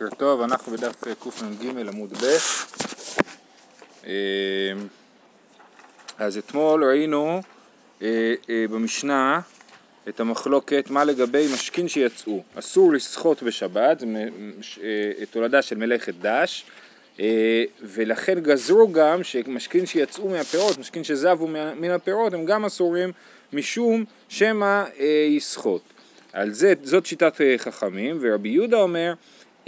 בוקר טוב, אנחנו בדף קנ"ג עמוד ב'. אה, אז אתמול ראינו אה, אה, במשנה את המחלוקת מה לגבי משכין שיצאו. אסור לשחות בשבת, זה תולדה של מלאכת דש, ולכן גזרו גם שמשכין שיצאו מהפירות, משכין שזבו מן הפירות, הם גם אסורים משום שמא יסחוט. על זה, זאת שיטת חכמים, ורבי יהודה אומר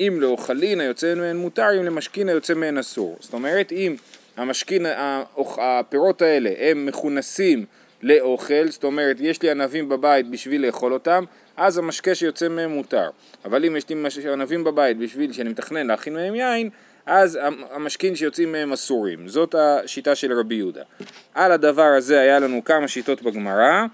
אם לאוכלין היוצא מהן מותר, אם למשכין היוצא מהן אסור. זאת אומרת, אם המשכין, הפירות האלה הם מכונסים לאוכל, זאת אומרת, יש לי ענבים בבית בשביל לאכול אותם, אז המשקה שיוצא מהם מותר. אבל אם יש לי ענבים בבית בשביל שאני מתכנן להכין מהם יין, אז המשכין שיוצאים מהם אסורים. זאת השיטה של רבי יהודה. על הדבר הזה היה לנו כמה שיטות בגמרא.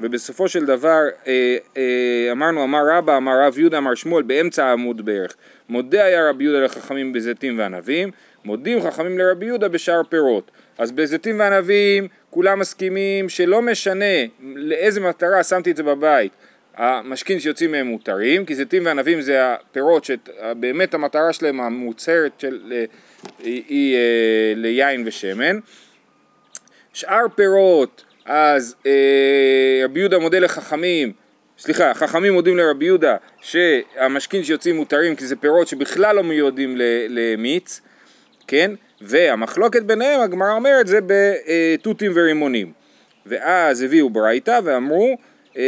ובסופו של דבר אה, אה, אמרנו אמר רבא, אמר רב יהודה, אמר שמואל באמצע העמוד בערך מודה היה רבי יהודה לחכמים בזיתים וענבים מודים חכמים לרבי יהודה בשאר פירות. אז בזיתים וענבים כולם מסכימים שלא משנה לאיזה מטרה שמתי את זה בבית המשכין שיוצאים מהם מותרים כי זיתים וענבים זה הפירות שבאמת המטרה שלהם המוצהרת של, אה, היא, היא ליין ושמן. שאר פירות אז אה, רבי יהודה מודה לחכמים, סליחה, חכמים מודים לרבי יהודה שהמשכין שיוצאים מותרים כי זה פירות שבכלל לא מיועדים למיץ, כן? והמחלוקת ביניהם, הגמרא אומרת, זה בתותים ורימונים. ואז הביאו ברייתא ואמרו אה,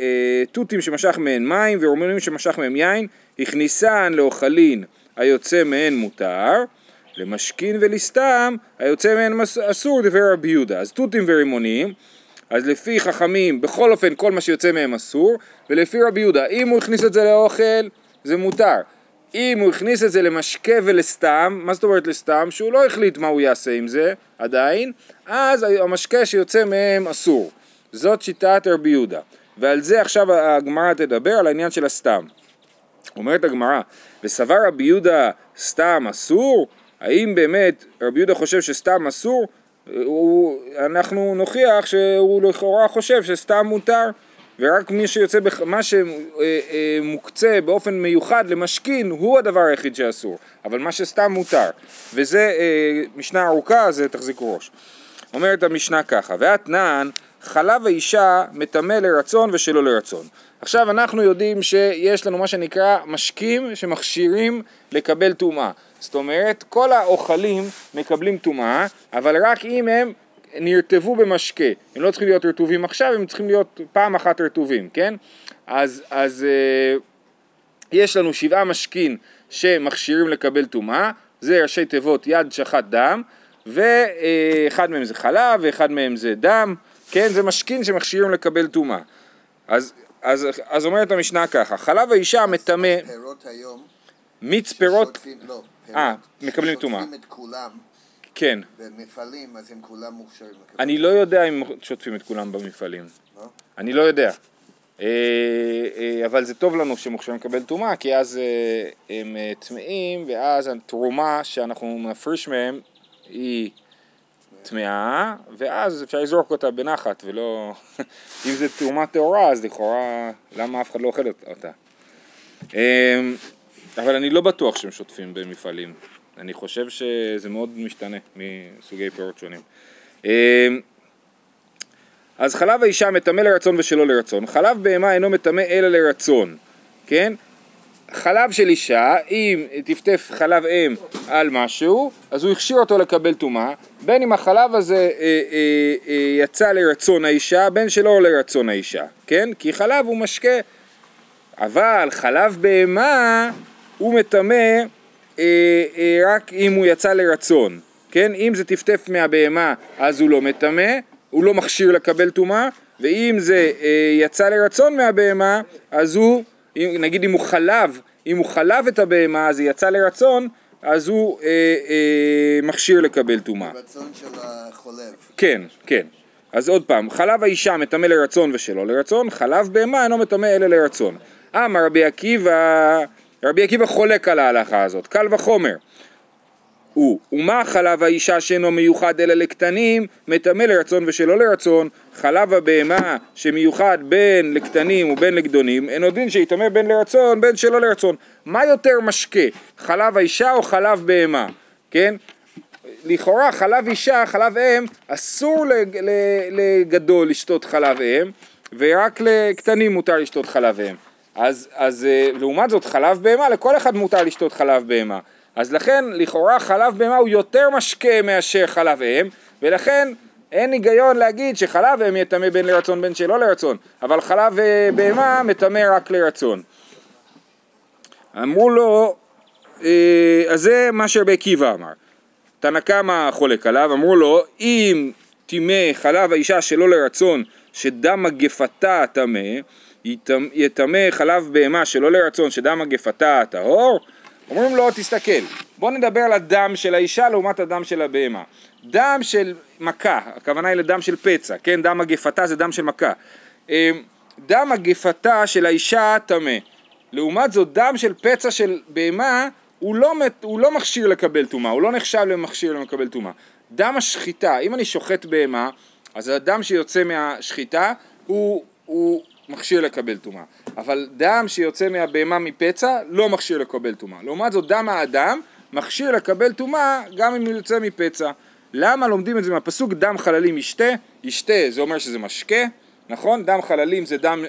אה, תותים שמשך מהן מים ורימונים שמשך מהם יין, הכניסן לאוכלין היוצא מהן מותר למשכין ולסתם היוצא מהן אסור דבר רבי יהודה. אז תותים ורימונים, אז לפי חכמים בכל אופן כל מה שיוצא מהם אסור, ולפי רבי יהודה אם הוא הכניס את זה לאוכל זה מותר. אם הוא הכניס את זה למשקה ולסתם, מה זאת אומרת לסתם? שהוא לא החליט מה הוא יעשה עם זה עדיין, אז המשקה שיוצא מהם אסור. זאת שיטת רבי יהודה. ועל זה עכשיו הגמרא תדבר, על העניין של הסתם. אומרת הגמרא, וסבר רבי יהודה סתם אסור? האם באמת רבי יהודה חושב שסתם אסור? הוא, אנחנו נוכיח שהוא לכאורה חושב שסתם מותר ורק מי שיוצא, בח... מה שמוקצה באופן מיוחד למשכין הוא הדבר היחיד שאסור. אבל מה שסתם מותר וזה אה, משנה ארוכה אז תחזיקו ראש. אומרת המשנה ככה ואתנן חלב האישה מטמא לרצון ושלא לרצון. עכשיו אנחנו יודעים שיש לנו מה שנקרא משקים שמכשירים לקבל טומאה זאת אומרת, כל האוכלים מקבלים טומאה, אבל רק אם הם נרטבו במשקה. הם לא צריכים להיות רטובים עכשיו, הם צריכים להיות פעם אחת רטובים, כן? אז, אז אה, יש לנו שבעה משקין שמכשירים לקבל טומאה, זה ראשי תיבות יד שחט דם, ואחד מהם זה חלב, ואחד מהם זה דם, כן? זה משקין שמכשירים לקבל טומאה. אז, אז, אז אומרת המשנה ככה, חלב האישה מטמא... פירות היום... מיץ פירות... לא. אה, מקבלים טומאה. שוטפים את כולם. כן. במפעלים, אז הם כולם מוכשרים. אני לא יודע אם שוטפים את כולם במפעלים. לא? אני לא יודע. אה, אה, אבל זה טוב לנו שמוכשרים לקבל טומאה, כי אז אה, הם טמאים, ואז התרומה שאנחנו נפריש מהם היא טמאה, ואז אפשר לזרוק אותה בנחת, ולא... אם זה תרומה טהורה, אז לכאורה, למה אף אחד לא אוכל אותה? אבל אני לא בטוח שהם שוטפים במפעלים. אני חושב שזה מאוד משתנה מסוגי פירות שונים. אמ, אז חלב האישה מטמא לרצון ושלא לרצון. חלב בהמה אינו מטמא אלא לרצון, כן? חלב של אישה, אם טפטף חלב אם על משהו, אז הוא הכשיר אותו לקבל טומאה, בין אם החלב הזה אה, אה, אה, יצא לרצון האישה, בין שלא לרצון האישה, כן? כי חלב הוא משקה, אבל חלב בהמה הוא מטמא אה, אה, רק אם הוא יצא לרצון, כן? אם זה טפטף מהבהמה אז הוא לא מטמא, הוא לא מכשיר לקבל טומאה, ואם זה אה, יצא לרצון מהבהמה אז הוא, נגיד אם הוא חלב, אם הוא חלב את הבהמה אז היא יצא לרצון אז הוא אה, אה, מכשיר לקבל טומאה. רצון של החולב. כן, כן. אז עוד פעם, חלב האישה מטמא לרצון ושלא לרצון, חלב בהמה אינו מטמא אלא לרצון. אמר רבי עקיבא רבי עקיבא חולק על ההלכה הזאת, קל וחומר. הוא, ומה חלב האישה שאינו מיוחד אלא לקטנים, מטמא לרצון ושלא לרצון, חלב הבהמה שמיוחד בין לקטנים ובין לגדונים, אין עוד דין שיטמא בין לרצון בין שלא לרצון. מה יותר משקה, חלב האישה או חלב בהמה, כן? לכאורה חלב אישה, חלב אם, אסור לגדול לשתות חלב אם, ורק לקטנים מותר לשתות חלב אם. אז, אז אה, לעומת זאת חלב בהמה, לכל אחד מותר לשתות חלב בהמה. אז לכן לכאורה חלב בהמה הוא יותר משקה מאשר חלב אם, ולכן אין היגיון להגיד שחלב אם יטמא בין לרצון בין שלא לרצון, אבל חלב אה, בהמה מטמא רק לרצון. אמרו לו, אה, אז זה מה שרבי עקיבא אמר. תנא קמא חולק עליו, אמרו לו, אם טימא חלב האישה שלא לרצון, שדם מגפתה טמא, יטמא חלב בהמה שלא לרצון, שדם מגפתה טהור, אומרים לו, תסתכל, בוא נדבר על הדם של האישה לעומת הדם של הבהמה. דם של מכה, הכוונה היא לדם של פצע, כן? דם מגפתה זה דם של מכה. אמ, דם מגפתה של האישה טמא. לעומת זאת, דם של פצע של בהמה הוא לא, הוא לא מכשיר לקבל טומאה, הוא לא נחשב למכשיר לקבל טומאה. דם השחיטה, אם אני שוחט בהמה, אז הדם שיוצא מהשחיטה הוא, הוא מכשיר לקבל טומאה. אבל דם שיוצא מהבהמה מפצע לא מכשיר לקבל טומאה. לעומת זאת דם האדם מכשיר לקבל טומאה גם אם הוא יוצא מפצע. למה לומדים את זה מהפסוק דם חללים ישתה? ישתה זה אומר שזה משקה, נכון? דם חללים זה דם,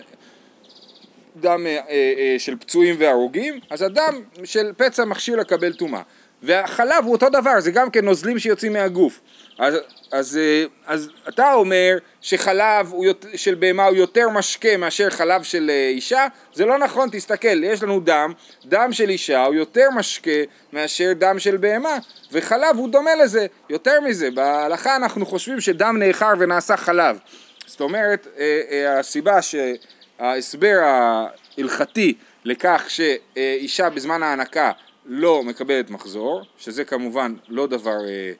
דם אה, אה, של פצועים והרוגים, אז הדם של פצע מכשיר לקבל טומאה. והחלב הוא אותו דבר, זה גם כן נוזלים שיוצאים מהגוף. אז, אז, אה, אז אתה אומר שחלב הוא, של בהמה הוא יותר משקה מאשר חלב של אה, אישה, זה לא נכון, תסתכל, יש לנו דם, דם של אישה הוא יותר משקה מאשר דם של בהמה, וחלב הוא דומה לזה, יותר מזה, בהלכה אנחנו חושבים שדם נאחר ונעשה חלב. זאת אומרת, אה, הסיבה שההסבר ההלכתי לכך שאישה בזמן ההנקה לא מקבלת מחזור, שזה כמובן לא דבר אה,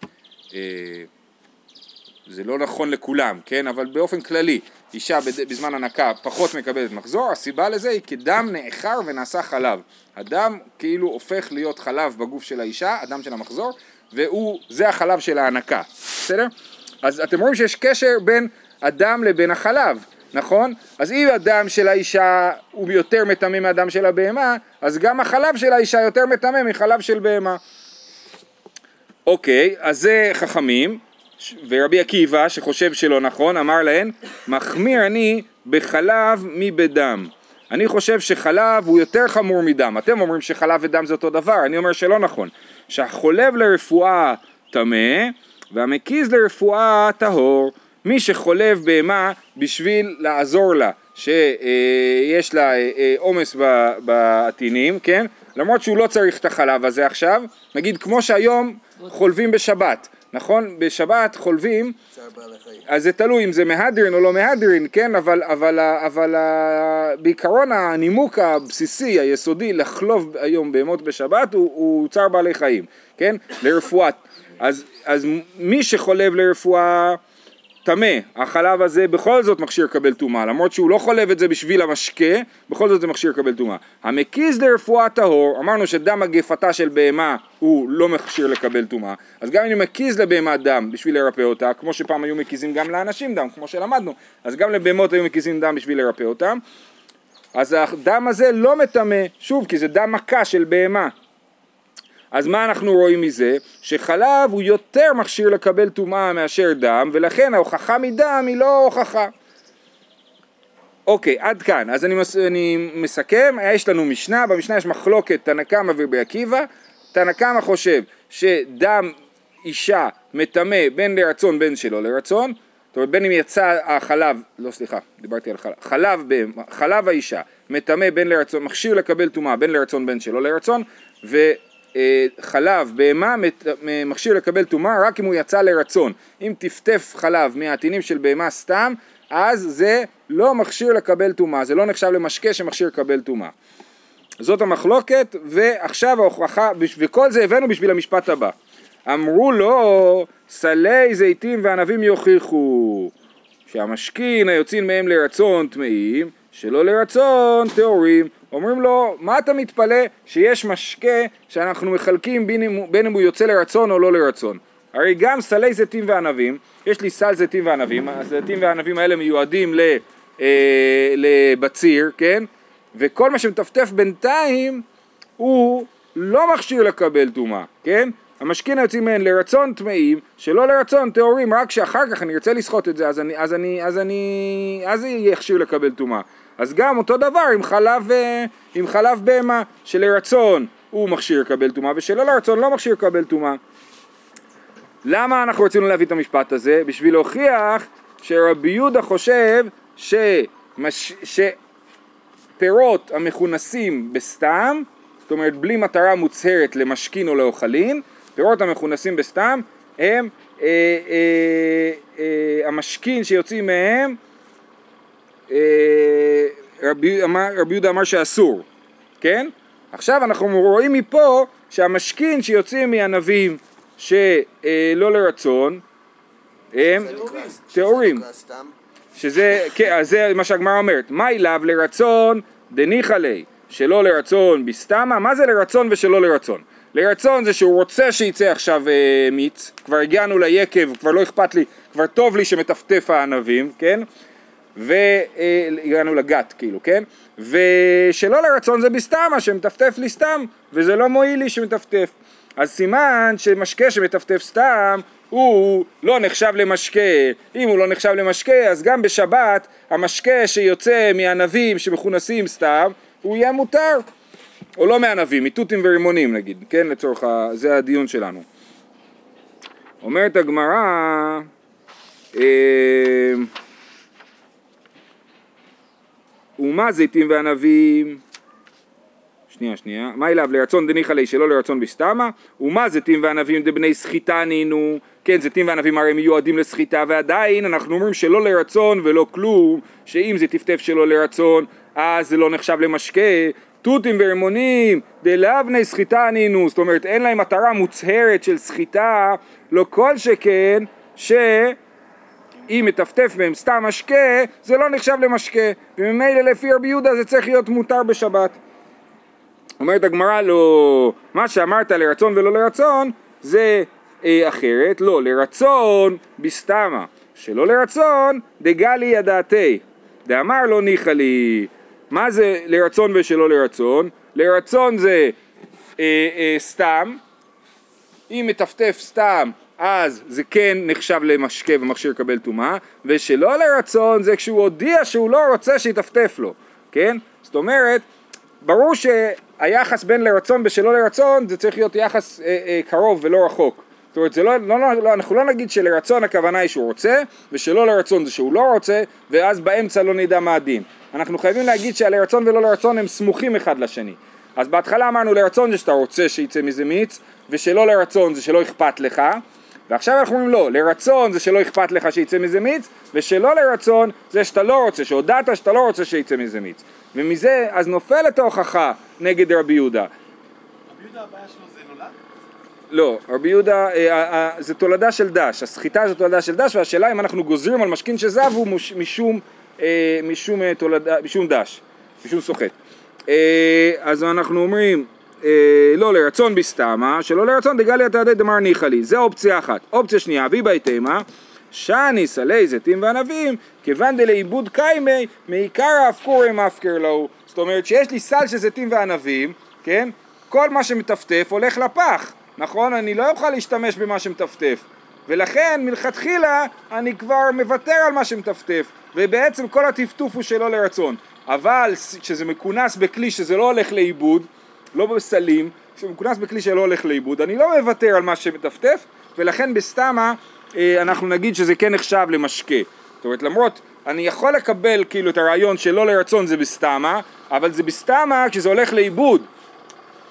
זה לא נכון לכולם, כן? אבל באופן כללי, אישה בזמן הנקה פחות מקבלת מחזור, הסיבה לזה היא כי דם נאחר ונעשה חלב. הדם כאילו הופך להיות חלב בגוף של האישה, הדם של המחזור, והוא, זה החלב של ההנקה, בסדר? אז אתם רואים שיש קשר בין הדם לבין החלב, נכון? אז אם הדם של האישה הוא יותר מטמא מהדם של הבהמה, אז גם החלב של האישה יותר מטמא מחלב של בהמה. אוקיי, אז זה חכמים, ורבי עקיבא שחושב שלא נכון, אמר להן, מחמיר אני בחלב מבדם. אני חושב שחלב הוא יותר חמור מדם. אתם אומרים שחלב ודם זה אותו דבר, אני אומר שלא נכון. שהחולב לרפואה טמא, והמקיז לרפואה טהור. מי שחולב בהמה בשביל לעזור לה, שיש לה אה, אה, עומס בעטינים, כן? למרות שהוא לא צריך את החלב הזה עכשיו, נגיד כמו שהיום חולבים בשבת, נכון? בשבת חולבים, אז זה תלוי אם זה מהדרין או לא מהדרין, כן? אבל, אבל, אבל בעיקרון הנימוק הבסיסי, היסודי, לחלוב היום בהמות בשבת הוא, הוא צער בעלי חיים, כן? לרפואה. אז, אז מי שחולב לרפואה טמא, החלב הזה בכל זאת מכשיר לקבל טומאה, למרות שהוא לא חולב את זה בשביל המשקה, בכל זאת זה מכשיר לקבל טומאה. המקיז לרפואה טהור, אמרנו שדם מגפתה של בהמה הוא לא מכשיר לקבל טומאה, אז גם אם אני מקיז לבהמה דם בשביל לרפא אותה, כמו שפעם היו מקיזים גם לאנשים דם, כמו שלמדנו, אז גם לבהמות היו מקיזים דם בשביל לרפא אותם, אז הדם הזה לא מטמא, שוב, כי זה דם מכה של בהמה, אז מה אנחנו רואים מזה? שחלב הוא יותר מכשיר לקבל טומאה מאשר דם, ולכן ההוכחה מדם היא לא הוכחה. אוקיי, עד כאן. אז אני, מס, אני מסכם, יש לנו משנה, במשנה יש מחלוקת תנא קמא ורבי עקיבא. תנא קמא חושב שדם אישה מטמא בין לרצון בין שלא לרצון, זאת אומרת בין אם יצא החלב, לא סליחה, דיברתי על חלב, חלב, חלב האישה מטמא בין לרצון, מכשיר לקבל טומאה בין לרצון בין שלא לרצון, ו... אה, חלב בהמה מכשיר לקבל טומאה רק אם הוא יצא לרצון. אם טפטף חלב מהעטינים של בהמה סתם, אז זה לא מכשיר לקבל טומאה, זה לא נחשב למשקה שמכשיר לקבל טומאה. זאת המחלוקת, ועכשיו ההוכחה, וכל זה הבאנו בשביל המשפט הבא. אמרו לו, סלי זיתים וענבים יוכיחו שהמשכין היוצאים מהם לרצון טמאים, שלא לרצון טהורים. אומרים לו, מה אתה מתפלא שיש משקה שאנחנו מחלקים בין אם, בין אם הוא יוצא לרצון או לא לרצון? הרי גם סלי זיתים וענבים, יש לי סל זיתים וענבים, הזיתים והענבים האלה מיועדים ל, אה, לבציר, כן? וכל מה שמטפטף בינתיים הוא לא מכשיר לקבל טומאה, כן? המשכין היוצאים מהן לרצון טמאים, שלא לרצון טהורים, רק שאחר כך אני ארצה לסחוט את זה, אז אני, אז אני, אז אני, אז זה יכשיר לקבל טומאה. אז גם אותו דבר עם חלב, אה, עם חלב בהמה, שלרצון הוא מכשיר לקבל טומאה, ושלא לרצון לא מכשיר לקבל טומאה. למה אנחנו רצינו להביא את המשפט הזה? בשביל להוכיח שרבי יהודה חושב שמש... שפירות המכונסים בסתם, זאת אומרת בלי מטרה מוצהרת למשכין או לאוכלים, פירות המכונסים בסתם הם אה, אה, אה, המשכין שיוצאים מהם רבי, אמר, רבי יהודה אמר שאסור, כן? עכשיו אנחנו רואים מפה שהמשכין שיוצאים מענבים שלא לרצון הם טהורים, שזה, כן, זה מה שהגמרא אומרת, מה אליו לרצון דניחא ליה, שלא לרצון בסתמה, מה זה לרצון ושלא לרצון? לרצון זה שהוא רוצה שיצא עכשיו אה, מיץ, כבר הגענו ליקב, כבר לא אכפת לי, כבר טוב לי שמטפטף הענבים, כן? והגענו לגת כאילו, כן? ושלא לרצון זה בסתמה, שמטפטף לי סתם, וזה לא מועיל לי שמטפטף. אז סימן שמשקה שמטפטף סתם הוא לא נחשב למשקה, אם הוא לא נחשב למשקה אז גם בשבת המשקה שיוצא מענבים שמכונסים סתם הוא יהיה מותר או לא מענבים, מתותים ורימונים נגיד, כן לצורך, ה... זה הדיון שלנו. אומרת הגמרא אה, ומה זיתים וענבים שנייה, שנייה. מה אליו לרצון דניחא ליה שלא לרצון בסתמה? ומה זיתים וענבים דבני סחיטה נינו? כן, זיתים וענבים הרי מיועדים לסחיטה ועדיין אנחנו אומרים שלא לרצון ולא כלום, שאם זה טפטף שלא לרצון אז זה לא נחשב למשקה. תותים ורימונים דלאבני סחיטה נינו, זאת אומרת אין להם מטרה מוצהרת של סחיטה, לא כל שכן ש... אם מטפטף בהם סתם משקה, זה לא נחשב למשקה, וממילא לפי רבי יהודה זה צריך להיות מותר בשבת. אומרת הגמרא לא, מה שאמרת לרצון ולא לרצון זה אה, אחרת, לא, לרצון בסתמה, שלא לרצון דגלי ידעתי, דאמר לא ניחא לי, מה זה לרצון ושלא לרצון? לרצון זה אה, אה, סתם, אם מטפטף סתם אז זה כן נחשב למשקה ומכשיר לקבל טומאה, ושלא לרצון זה כשהוא הודיע שהוא לא רוצה שיטפטף לו, כן? זאת אומרת, ברור שהיחס בין לרצון ושלא לרצון זה צריך להיות יחס אה, אה, קרוב ולא רחוק. זאת אומרת, לא, לא, לא, לא, אנחנו לא נגיד שלרצון הכוונה היא שהוא רוצה, ושלא לרצון זה שהוא לא רוצה, ואז באמצע לא נדע מה הדין. אנחנו חייבים להגיד שהלרצון ולא לרצון הם סמוכים אחד לשני. אז בהתחלה אמרנו לרצון זה שאתה רוצה שיצא מזה מיץ, ושלא לרצון זה שלא אכפת לך, ועכשיו אנחנו אומרים לא, לרצון זה שלא אכפת לך שיצא מזה מיץ, ושלא לרצון זה שאתה לא רוצה, שהודעת שאתה לא רוצה שיצא מזה מיץ. ומזה אז נופלת ההוכחה נגד רבי יהודה. רבי יהודה הבעיה שלו זה נולד? לא, רבי יהודה, אה, אה, זה תולדה של דש, הסחיטה זה תולדה של דש, והשאלה אם אנחנו גוזרים על משכין שזב הוא מש, משום, אה, משום, אה, תולדה, משום דש, משום סוחט. אה, אז אנחנו אומרים, אה, לא לרצון בסתמה, שלא לרצון דגליה תעדי דמר ניחא לי, זה אופציה אחת. אופציה שנייה, אביבאי תימה, שאני סלי זיתים וענבים, כיוון דלעיבוד קיימי, מעיקר האפקורי מפקר לו. זאת אומרת שיש לי סל של זיתים וענבים, כן? כל מה שמטפטף הולך לפח, נכון? אני לא אוכל להשתמש במה שמטפטף. ולכן מלכתחילה אני כבר מוותר על מה שמטפטף, ובעצם כל הטפטוף הוא שלא לרצון. אבל כשזה מכונס בכלי שזה לא הולך לאיבוד, לא בסלים, כשמכונס בכלי שלא הולך לאיבוד, אני לא מוותר על מה שמטפטף, ולכן בסתמה אה, אנחנו נגיד שזה כן נחשב למשקה. זאת אומרת, למרות, אני יכול לקבל כאילו את הרעיון שלא לרצון זה בסתמה, אבל זה בסתמה כשזה הולך לאיבוד,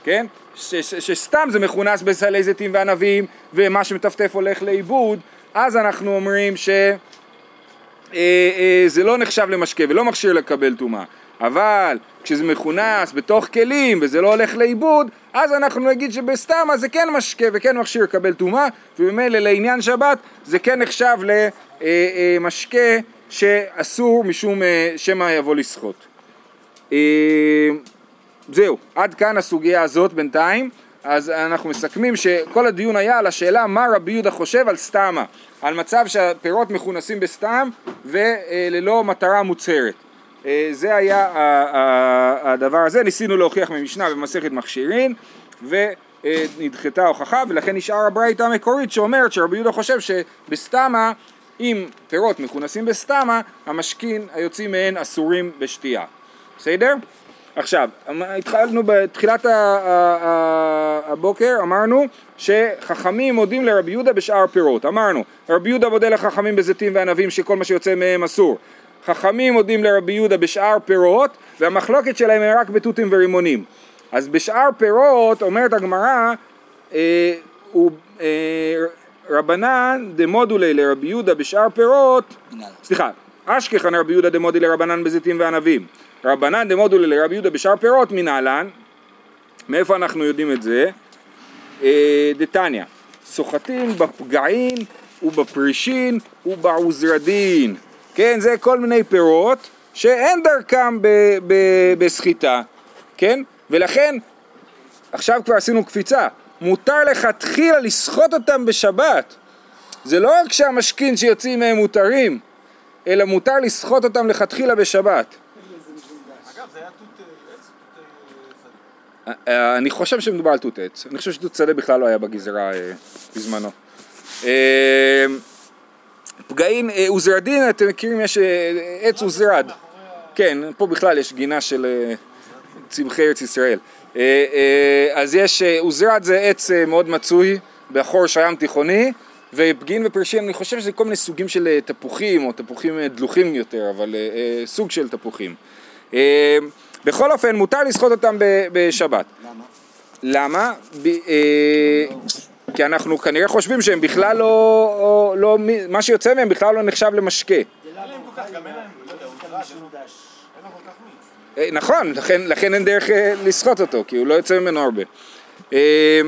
כן? ש- ש- שסתם זה מכונס בסלי זיתים וענבים, ומה שמטפטף הולך לאיבוד, אז אנחנו אומרים שזה אה, אה, לא נחשב למשקה ולא מכשיר לקבל טומאה. אבל כשזה מכונס בתוך כלים וזה לא הולך לאיבוד, אז אנחנו נגיד שבסתמה זה כן משקה וכן מכשיר לקבל טומאה, וממילא לעניין שבת זה כן נחשב למשקה שאסור משום שמא יבוא לסחוט. זהו, עד כאן הסוגיה הזאת בינתיים. אז אנחנו מסכמים שכל הדיון היה על השאלה מה רבי יהודה חושב על סתמה, על מצב שהפירות מכונסים בסתם וללא מטרה מוצהרת. אה, זה היה ה- ה- הדבר הזה, ניסינו להוכיח ממשנה במסכת מכשירין ונדחתה ההוכחה ולכן נשאר הברייתא המקורית שאומרת שרבי יהודה חושב שבסתמה אם פירות מכונסים בסתמה המשכין היוצאים מהן אסורים בשתייה. בסדר? עכשיו, אמ- התחלנו בתחילת הבוקר, אמרנו שחכמים מודים לרבי יהודה בשאר פירות. אמרנו, רבי יהודה מודה לחכמים בזיתים וענבים שכל מה שיוצא מהם אסור. חכמים מודים לרבי יהודה בשאר פירות, והמחלוקת שלהם היא רק בתותים ורימונים. אז בשאר פירות, אומרת הגמרא, אה, הוא, אה, רבנן דמודולי לרבי יהודה בשאר פירות, סליחה, אשכחן רבי יהודה דמודי לרבנן בזיתים וענבים. רבנן דמודולי לרבי יהודה בשאר פירות מנהלן, מאיפה אנחנו יודעים את זה? אה, דתניא, סוחטין בפגעין ובפרישין ובעוזרדין. כן, זה כל מיני פירות שאין דרכם בסחיטה, כן? ולכן, עכשיו כבר עשינו קפיצה, מותר לכתחילה לסחוט אותם בשבת. זה לא רק שהמשכין שיוצאים מהם מותרים, אלא מותר לסחוט אותם לכתחילה בשבת. אה, אה. אה, אני חושב שמדובר על תות עץ, אני חושב שתות שדה בכלל לא היה בגזרה אה, בזמנו. פגעין, אה, עוזרדין, אתם מכירים, יש אה, עץ עוזרד. כן, פה בכלל יש גינה של אה, צמחי ארץ ישראל. אז יש, עוזרד זה עץ מאוד מצוי בחורש הים תיכוני, ופגין ופרשין, אני חושב שזה כל מיני סוגים של תפוחים, או תפוחים דלוחים יותר, אבל סוג של תפוחים. בכל אופן, מותר לסחוט אותם בשבת. למה? למה? כי אנחנו כנראה חושבים שהם בכלל לא, לא, מה שיוצא מהם בכלל לא נחשב למשקה. לא. אה, נכון, לכן, לכן אין דרך אה, לסחוט אותו, כי הוא לא יוצא ממנו הרבה. אה,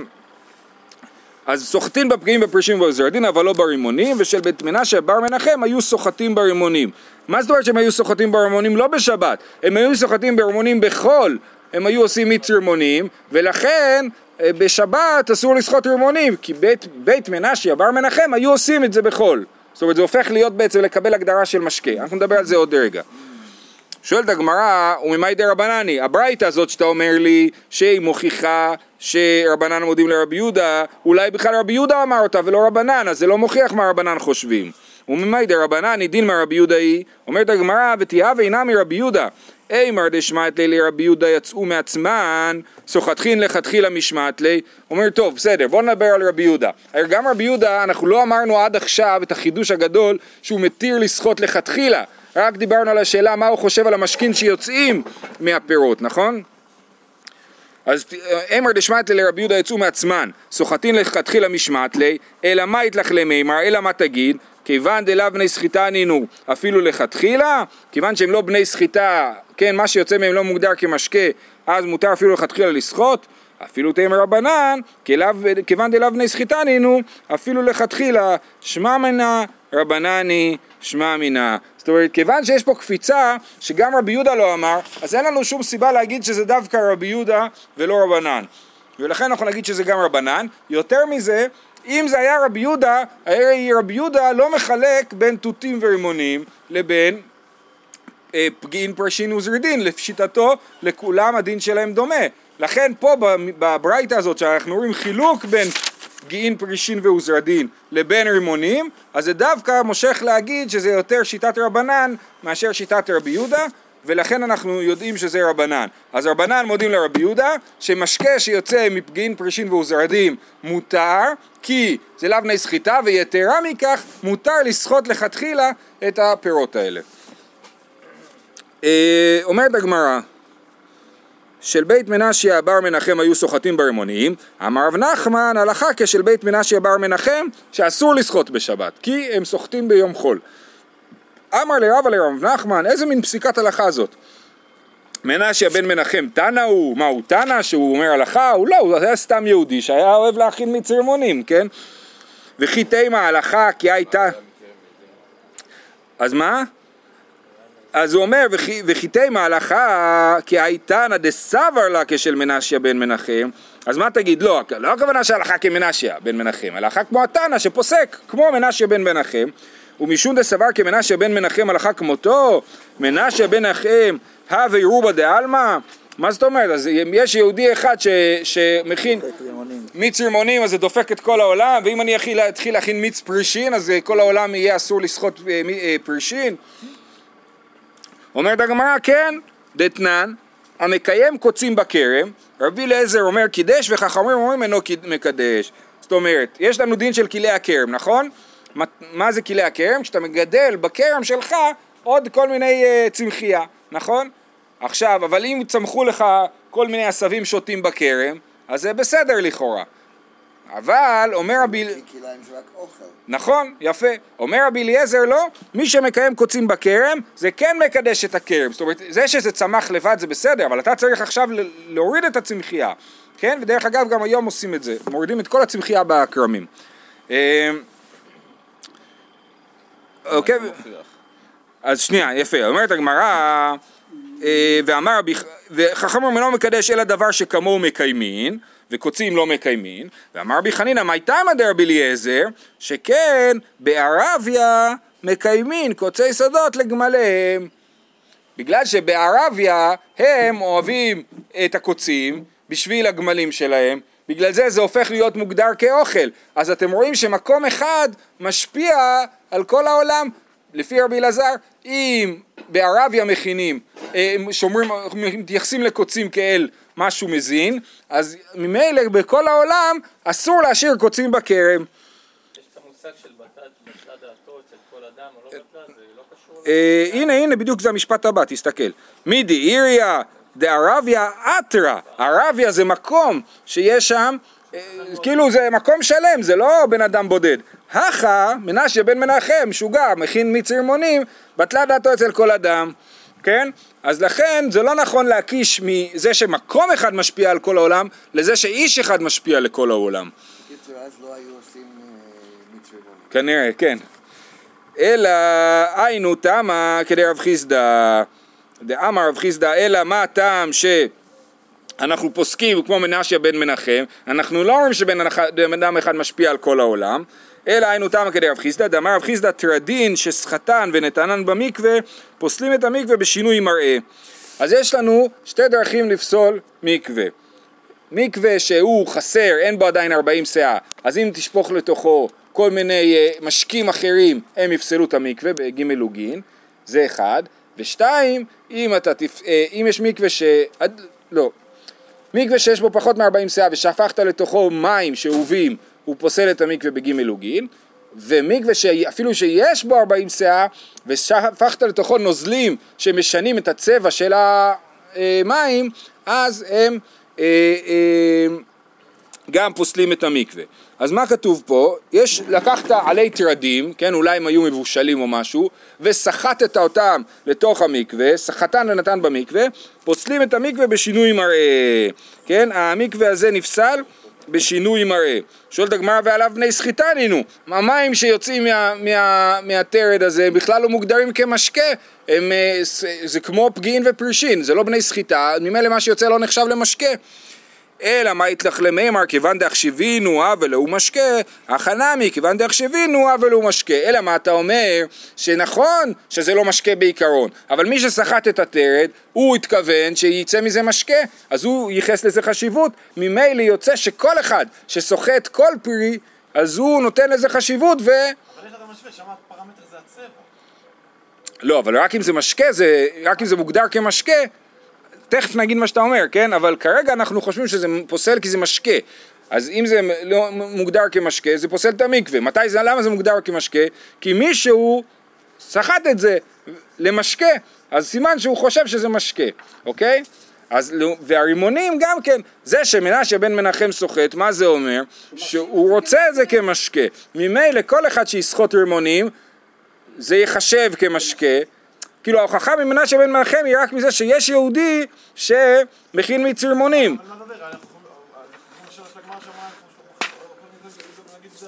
אז סוחטין בפגעים בפרישים ובעוזרדין, אבל לא ברימונים, ושל בית מנשה בר מנחם היו סוחטים ברימונים. מה זאת אומרת שהם היו סוחטים ברימונים לא בשבת, הם היו סוחטים ברימונים בחול, הם היו עושים מיץ רימונים, ולכן בשבת אסור לסחוט רימונים, כי בית, בית מנשיה בר מנחם היו עושים את זה בחול. זאת אומרת זה הופך להיות בעצם לקבל הגדרה של משקה, אנחנו נדבר על זה עוד רגע. שואלת הגמרא, וממאי דרבנני, הברייתא הזאת שאתה אומר לי שהיא מוכיחה שרבנן מודים לרבי יהודה, אולי בכלל רבי יהודה אמר אותה ולא רבנן, אז זה לא מוכיח מה רבנן חושבים. וממאי דרבנני דין מרבי יהודה היא, אומרת הגמרא, ותיהא אינה מרבי יהודה. אימר דשמט לי לרבי יהודה יצאו מעצמן, סוחתכין לכתחילה משמט לי. אומר, טוב, בסדר, בוא נדבר על רבי יהודה. גם רבי יהודה, אנחנו לא אמרנו עד עכשיו את החידוש הגדול שהוא מתיר לסחוט לכתחילה. רק דיברנו על השאלה מה הוא חושב על המשכין שיוצאים מהפירות, נכון? אז אמר דשמט לרבי יהודה יצאו מעצמן, סוחטין לכתחילה משמט לי, אלא מה יתלך למימר, אלא מה תגיד? כיוון דלאו בני סחיטה נינו אפילו לכתחילה, כיוון שהם לא בני סחיטה, כן, מה שיוצא מהם לא מוגדר כמשקה, אז מותר אפילו לכתחילה לסחוט, אפילו תאמר רבנן, כלאו- כיוון דלאו בני סחיטה נינו, אפילו לכתחילה, שמע מנה רבנני, שמע מינה. זאת אומרת, כיוון שיש פה קפיצה שגם רבי יהודה לא אמר, אז אין לנו שום סיבה להגיד שזה דווקא רבי יהודה ולא רבנן. ולכן אנחנו נגיד שזה גם רבנן. יותר מזה, אם זה היה רבי יהודה, הרי רבי יהודה לא מחלק בין תותים ורימונים לבין אה, פגעין פרישין ועוזרדין, לשיטתו לכולם הדין שלהם דומה. לכן פה בברייתא הזאת שאנחנו רואים חילוק בין פגעין פרישין ועוזרדין לבין רימונים, אז זה דווקא מושך להגיד שזה יותר שיטת רבנן מאשר שיטת רבי יהודה, ולכן אנחנו יודעים שזה רבנן. אז רבנן מודים לרבי יהודה, שמשקה שיוצא מפגעין פרישין ועוזרדים מותר, כי זה לאו בני סחיטה, ויתרה מכך מותר לסחוט לכתחילה את הפירות האלה. אה, אומרת הגמרא, של בית מנשיה בר מנחם היו סוחטים ברימונים, אמר רב נחמן הלכה כשל בית מנשיה בר מנחם שאסור לסחוט בשבת, כי הם סוחטים ביום חול. אמר לרבה לרב נחמן, איזה מין פסיקת הלכה זאת? מנשיה בן מנחם תנא הוא, מה הוא תנא שהוא אומר הלכה? הוא לא, הוא היה סתם יהודי שהיה אוהב להכין מיץ רימונים, כן? וכי תימה הלכה כי הייתה... אז מה? אז הוא אומר, "וכי- וכיתי מהלכה כי הייתנא דסבר לה כשל מנשיה בן מנחם, אז מה תגיד? לא, לא הכוונה שהלכה כמנשיה בן מנחם, הלכה כמו התנא שפוסק כמו מנשיה בן מנחם, ומשום דסבר כמנשיה בן מנחם הלכה כמותו, מנשיה בן מנחם הווה רובה דעלמא, מה זאת אומרת? אז יש יהודי אחד ש, שמכין מיץ רימונים אז זה דופק את כל העולם, ואם אני אתחיל, להכין מיץ פרישין אז אה, כל העולם יהיה אסור לסחוט אה, אה, פרישין. אומרת הגמרא, כן, דתנן, המקיים קוצים בכרם, רבי אליעזר אומר קידש וחכמים אומרים אינו מקדש. זאת אומרת, יש לנו דין של כלי הכרם, נכון? מה, זה כלי הכרם? כשאתה מגדל בכרם שלך עוד כל מיני uh, צמחייה, נכון? עכשיו, אבל אם צמחו לך כל מיני עשבים שוטים בכרם, אז זה בסדר לכאורה. אבל, אומר רבי... כי כליים זה רק אוכל. נכון, יפה. אומר רבי אליעזר לא, מי שמקיים קוצים בכרם, זה כן מקדש את הכרם. זאת אומרת, זה שזה צמח לבד זה בסדר, אבל אתה צריך עכשיו להוריד את הצמחייה. כן? ודרך אגב, גם היום עושים את זה. מורידים את כל הצמחייה בכרמים. אוקיי, אז שנייה, יפה. אומרת הגמרא, אה, ואמר רבי, וחכמים אינו מקדש אלא דבר שכמוהו מקיימין, וקוצים לא מקיימין, ואמר רבי חנינא, מי תמא דרבי אליעזר, שכן בערביה מקיימין קוצי שדות לגמליהם. בגלל שבערביה הם אוהבים את הקוצים בשביל הגמלים שלהם, בגלל זה זה הופך להיות מוגדר כאוכל. אז אתם רואים שמקום אחד משפיע על כל העולם. לפי רבי אלעזר, אם בערביה מכינים, אה, שומרים, מתייחסים לקוצים כאל משהו מזין, אז ממילא בכל העולם אסור להשאיר קוצים בכרם. יש את המושג של בצד, בצד דעתו אצל כל אדם או לא בצד, זה לא קשור אה, הנה הנה בדיוק זה המשפט הבא, תסתכל. מידי איריה דערביה אתרא, ערביה זה מקום שיש שם, אה, כאילו זה מקום שלם, זה לא בן אדם בודד. הכה, מנשה בן מנחם, משוגע, מכין מיץ רימונים, בטלה דעתו אצל כל אדם, כן? אז לכן זה לא נכון להקיש מזה שמקום אחד משפיע על כל העולם, לזה שאיש אחד משפיע לכל העולם. בקיצור, אז לא היו עושים אה, מיץ רימונים. כנראה, כן. אלא היינו תמה כדי רב חיסדא, דאמר רב חיסדא, אלא מה הטעם שאנחנו פוסקים כמו מנשיה בן מנחם, אנחנו לא אומרים שבן אדם אחד משפיע על כל העולם, אלא היינו תמה כדי רב חיסדא, דאמר רב חיסדא טרדין שסחטן ונתנן במקווה, פוסלים את המקווה בשינוי מראה. אז יש לנו שתי דרכים לפסול מקווה. מקווה שהוא חסר, אין בו עדיין 40 סאה, אז אם תשפוך לתוכו כל מיני אה, משקים אחרים, הם יפסלו את המקווה בג' לוגין, זה אחד, ושתיים, אם אתה. אה, אם יש מקווה ש... לא, מקווה שיש בו פחות מ-40 סאה ושפכת לתוכו מים שאובים, הוא פוסל את המקווה בג' לוגין, ומקווה שאפילו שיש בו 40 סאה ושפכת לתוכו נוזלים שמשנים את הצבע של המים, אז הם אה, אה, גם פוסלים את המקווה. אז מה כתוב פה? יש, לקחת עלי טרדים, כן, אולי הם היו מבושלים או משהו, וסחטת אותם לתוך המקווה, סחטן ונתן במקווה, פוסלים את המקווה בשינוי מראה, כן, המקווה הזה נפסל בשינוי מראה. שואלת הגמרא ועליו בני סחיטה נינו, המים שיוצאים מה, מה, מהטרד הזה הם בכלל לא מוגדרים כמשקה, הם, אה, זה, כמו פגיעין ופרישין, זה לא בני סחיטה, ממילא מה שיוצא לא נחשב למשקה. אלא מה יתלך למימר כיוון דאחשבינו הא ולהו משקה, החנמי כיוון דאחשבינו הא ולהו משקה. אלא מה אתה אומר? שנכון שזה לא משקה בעיקרון, אבל מי שסחט את הטרד, הוא התכוון שיצא מזה משקה, אז הוא ייחס לזה חשיבות, ממילא יוצא שכל אחד שסוחט כל פרי, אז הוא נותן לזה חשיבות ו... אבל איך אתה משווה? שם הפרמטר זה הצבע. לא, אבל רק אם זה משקה, זה, רק אם זה מוגדר כמשקה, תכף נגיד מה שאתה אומר, כן? אבל כרגע אנחנו חושבים שזה פוסל כי זה משקה. אז אם זה לא מוגדר כמשקה, זה פוסל את המקווה. מתי זה, למה זה מוגדר כמשקה? כי מישהו סחט את זה למשקה, אז סימן שהוא חושב שזה משקה, אוקיי? אז, לא- והרימונים גם כן, זה שמנשה בן מנחם סוחט, מה זה אומר? שהוא רוצה את זה כמשקה. ממילא כל אחד שיסחוט רימונים, זה ייחשב כמשקה. כאילו ההוכחה ממנשה בן מנחם היא רק מזה שיש יהודי שמכין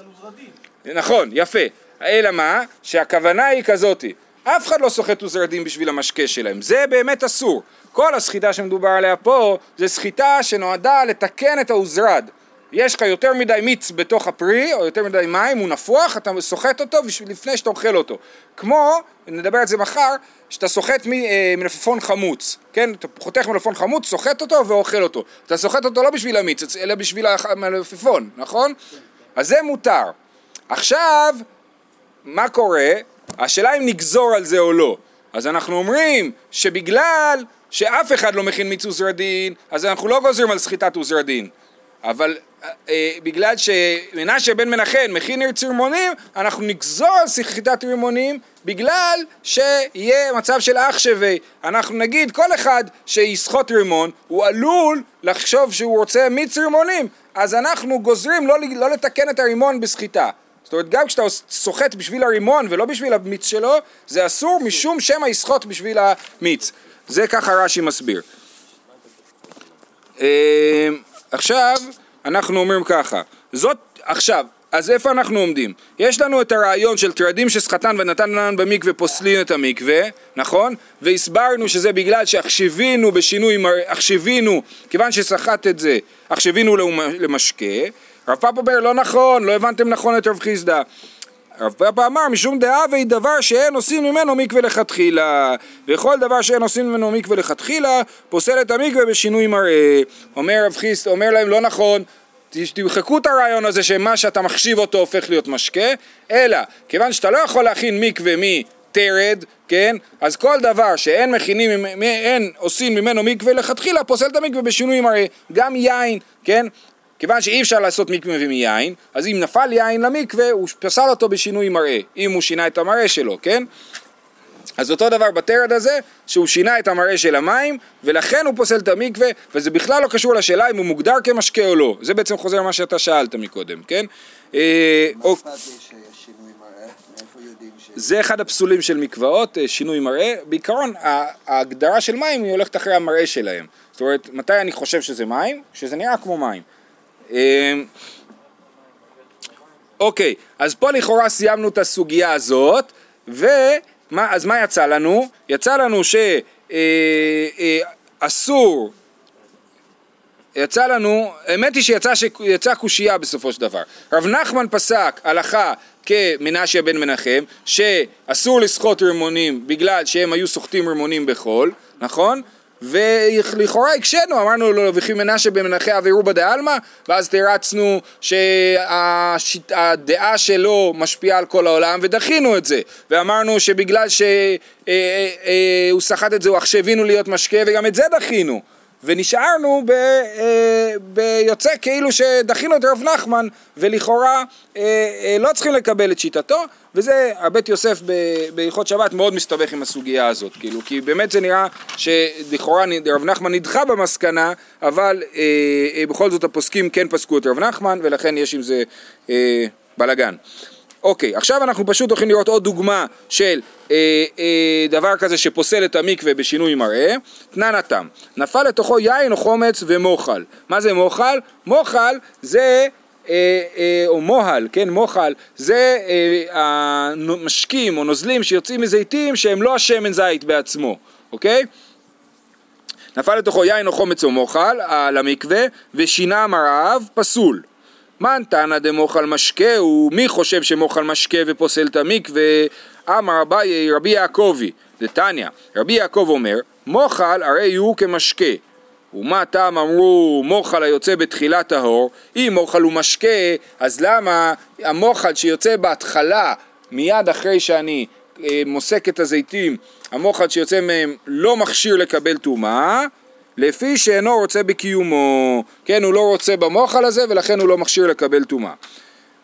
עוזרדין. נכון, יפה. אלא מה? שהכוונה היא כזאתי. אף אחד לא סוחט עוזרדין בשביל המשקה שלהם, זה באמת אסור. כל הסחיטה שמדובר עליה פה זה סחיטה שנועדה לתקן את העוזרד. יש לך יותר מדי מיץ בתוך הפרי, או יותר מדי מים, הוא נפוח, אתה סוחט אותו לפני שאתה אוכל אותו. כמו, נדבר על זה מחר, שאתה סוחט אה, מלפפון חמוץ, כן? אתה חותך מלפפון חמוץ, סוחט אותו ואוכל אותו. אתה סוחט אותו לא בשביל המיץ, אלא בשביל המלפפון, נכון? אז זה מותר. עכשיו, מה קורה? השאלה אם נגזור על זה או לא. אז אנחנו אומרים שבגלל שאף אחד לא מכין מיץ עוזרדין, אז אנחנו לא גוזרים על סחיטת עוזרדין. אבל אה, אה, בגלל שמנשה בן מנחם מכין עיר צרמונים, אנחנו נגזור על סחיטת רימונים בגלל שיהיה מצב של אח שווה. אנחנו נגיד כל אחד שיסחוט רימון, הוא עלול לחשוב שהוא רוצה מיץ רימונים, אז אנחנו גוזרים לא, לא לתקן את הרימון בסחיטה. זאת אומרת, גם כשאתה סוחט בשביל הרימון ולא בשביל המיץ שלו, זה אסור משום שמא יסחוט בשביל המיץ. זה ככה רש"י מסביר. עכשיו, אנחנו אומרים ככה, זאת, עכשיו, אז איפה אנחנו עומדים? יש לנו את הרעיון של טרדים שסחטן ונתן לנן במקווה פוסלין את המקווה, נכון? והסברנו שזה בגלל שהחשבינו בשינוי, החשבינו, כיוון שסחט את זה, החשבינו למשקה. רב פאפ אומר, לא נכון, לא הבנתם נכון את רב חיסדא. רב פאפא אמר משום דאבי דבר שאין עושים ממנו מקווה לכתחילה. וכל דבר שאין עושים ממנו מקווה לכתחילה פוסל את המקווה בשינוי מראה. אומר רב חיסט, אומר להם לא נכון תמחקו את הרעיון הזה שמה שאתה מחשיב אותו הופך להיות משקה אלא כיוון שאתה לא יכול להכין מקווה מטרד כן אז כל דבר שאין מכינים אין עושים ממנו מקווה לכתחילה פוסל את המקווה בשינוי מראה. גם יין כן כיוון שאי אפשר לעשות מקווה מיין, אז אם נפל יין למקווה, הוא פסל אותו בשינוי מראה, אם הוא שינה את המראה שלו, כן? אז אותו דבר בטרד הזה, שהוא שינה את המראה של המים, ולכן הוא פוסל את המקווה, וזה בכלל לא קשור לשאלה אם הוא מוגדר כמשקה או לא. זה בעצם חוזר למה שאתה שאלת מקודם, כן? אה, מה אכפת לי. זה אחד הפסולים של מקוואות, אה, שינוי מראה. בעיקרון, ההגדרה של מים היא הולכת אחרי המראה שלהם. זאת אומרת, מתי אני חושב שזה מים? שזה נראה כמו מים. אה, אוקיי, אז פה לכאורה סיימנו את הסוגיה הזאת, ומה, אז מה יצא לנו? יצא לנו שאסור, יצא לנו, האמת היא שיצא שיצא קושייה בסופו של דבר. רב נחמן פסק הלכה כמנשיה בן מנחם, שאסור לסחוט רימונים בגלל שהם היו סוחטים רימונים בחול, נכון? ולכאורה הקשינו, אמרנו לו וכי מנשה בן מנחם אבירובה דעלמא, ואז תרצנו שהדעה שלו משפיעה על כל העולם ודחינו את זה, ואמרנו שבגלל שהוא סחט את זה הוא החשבינו להיות משקה וגם את זה דחינו. ונשארנו ב, אה, ביוצא כאילו שדחינו את רב נחמן ולכאורה אה, אה, לא צריכים לקבל את שיטתו וזה הבית יוסף בהלכות שבת מאוד מסתבך עם הסוגיה הזאת כאילו כי באמת זה נראה שלכאורה רב נחמן נדחה במסקנה אבל אה, אה, בכל זאת הפוסקים כן פסקו את רב נחמן ולכן יש עם זה אה, בלאגן אוקיי, עכשיו אנחנו פשוט הולכים לראות עוד דוגמה של אה, אה, דבר כזה שפוסל את המקווה בשינוי מראה. תנן התם, נפל לתוכו יין או חומץ ומוחל. מה זה מוחל? מוחל זה, או מוהל, כן, מוחל, זה אה, המשקים או נוזלים שיוצאים מזיתים שהם לא השמן זית בעצמו, אוקיי? נפל לתוכו יין או חומץ או מוחל על המקווה ושינה מרעיו פסול. מן תנא דמוחל משקה הוא מי חושב שמוחל משקה ופוסל את המקווה אמר רבי יעקבי דתניא רבי יעקב אומר מוחל הרי הוא כמשקה ומה טעם אמרו מוחל היוצא בתחילת טהור אם מוחל הוא משקה אז למה המוחל שיוצא בהתחלה מיד אחרי שאני אה, מוסק את הזיתים המוחל שיוצא מהם לא מכשיר לקבל טומאה לפי שאינו רוצה בקיומו, כן, הוא לא רוצה במוחל הזה ולכן הוא לא מכשיר לקבל טומאה.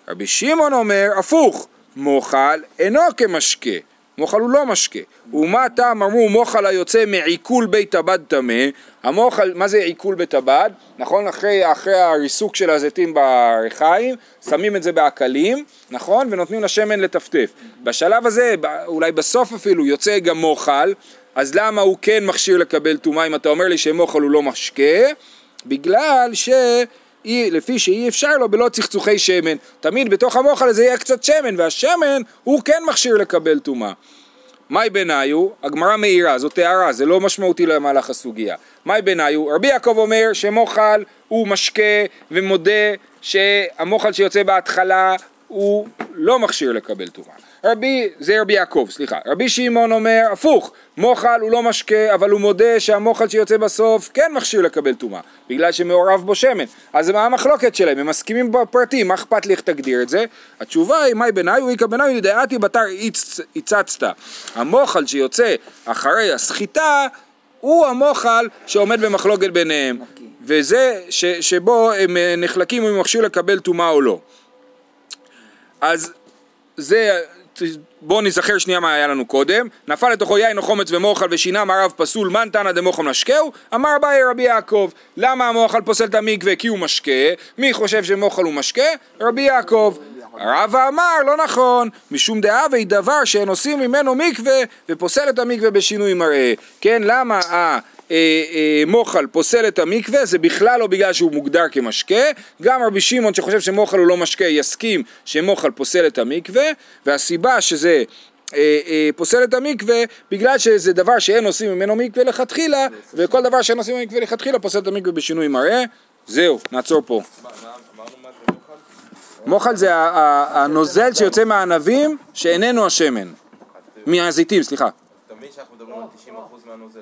רבי שמעון אומר, הפוך, מוחל אינו כמשקה, מוחל הוא לא משקה. ומה טעם אמרו מוחל היוצא מעיכול בית הבד טמא, המוחל, מה זה עיכול בית הבד? נכון, אחרי, אחרי הריסוק של הזיתים בריחיים, שמים את זה בעקלים, נכון, ונותנים לשמן לטפטף. בשלב הזה, אולי בסוף אפילו, יוצא גם מוחל, אז למה הוא כן מכשיר לקבל טומאה אם אתה אומר לי שמוחל הוא לא משקה? בגלל ש... אי, לפי שאי אפשר לו בלא צחצוחי שמן. תמיד בתוך המוחל הזה יהיה קצת שמן, והשמן הוא כן מכשיר לקבל טומאה. מאי בניו, הגמרא מאירה, זאת הערה, זה לא משמעותי למהלך הסוגיה. מאי בניו, רבי יעקב אומר שמוחל הוא משקה ומודה שהמוחל שיוצא בהתחלה הוא לא מכשיר לקבל טומאה. רבי, זה רבי יעקב, סליחה. רבי שמעון אומר, הפוך, מוחל הוא לא משקה, אבל הוא מודה שהמוחל שיוצא בסוף כן מכשיר לקבל טומאה, בגלל שמעורב בו שמן. אז מה המחלוקת שלהם? הם מסכימים בפרטים, מה אכפת לי איך תגדיר את זה? התשובה היא, מאי בניו, איכא בניו, דעתי בתר הצצת. המוחל שיוצא אחרי הסחיטה, הוא המוחל שעומד במחלוקת ביניהם. וזה ש, שבו הם אה, נחלקים אם הוא מכשיר לקבל טומאה או לא. אז זה, בואו נזכר שנייה מה היה לנו קודם. נפל לתוכו יין או חומץ ומוחל ושינה מערב פסול, מן תנא דמוחל משקהו? אמר אביי רבי יעקב. למה המוחל פוסל את המקווה? כי הוא משקה. מי חושב שמוחל הוא משקה? רבי יעקב. רבא אמר, לא נכון, משום דאבי דבר שאין עושים ממנו מקווה ופוסל את המקווה בשינוי מראה. כן, למה אה, מוחל פוסל את המקווה זה בכלל לא בגלל שהוא מוגדר כמשקה. גם רבי שמעון שחושב שמוחל הוא לא משקה יסכים שמוחל פוסל את המקווה והסיבה שזה אה, אה, פוסל את המקווה בגלל שזה דבר שאין עושים ממנו מקווה לכתחילה וכל דבר שאין עושים ממנו מקווה לכתחילה פוסל את המקווה בשינוי מראה. זהו, נעצור פה. מוחל זה הנוזל שיוצא מהענבים שאיננו השמן. מהזיתים, סליחה. מבין שאנחנו מדברים על 90% מהנוזל.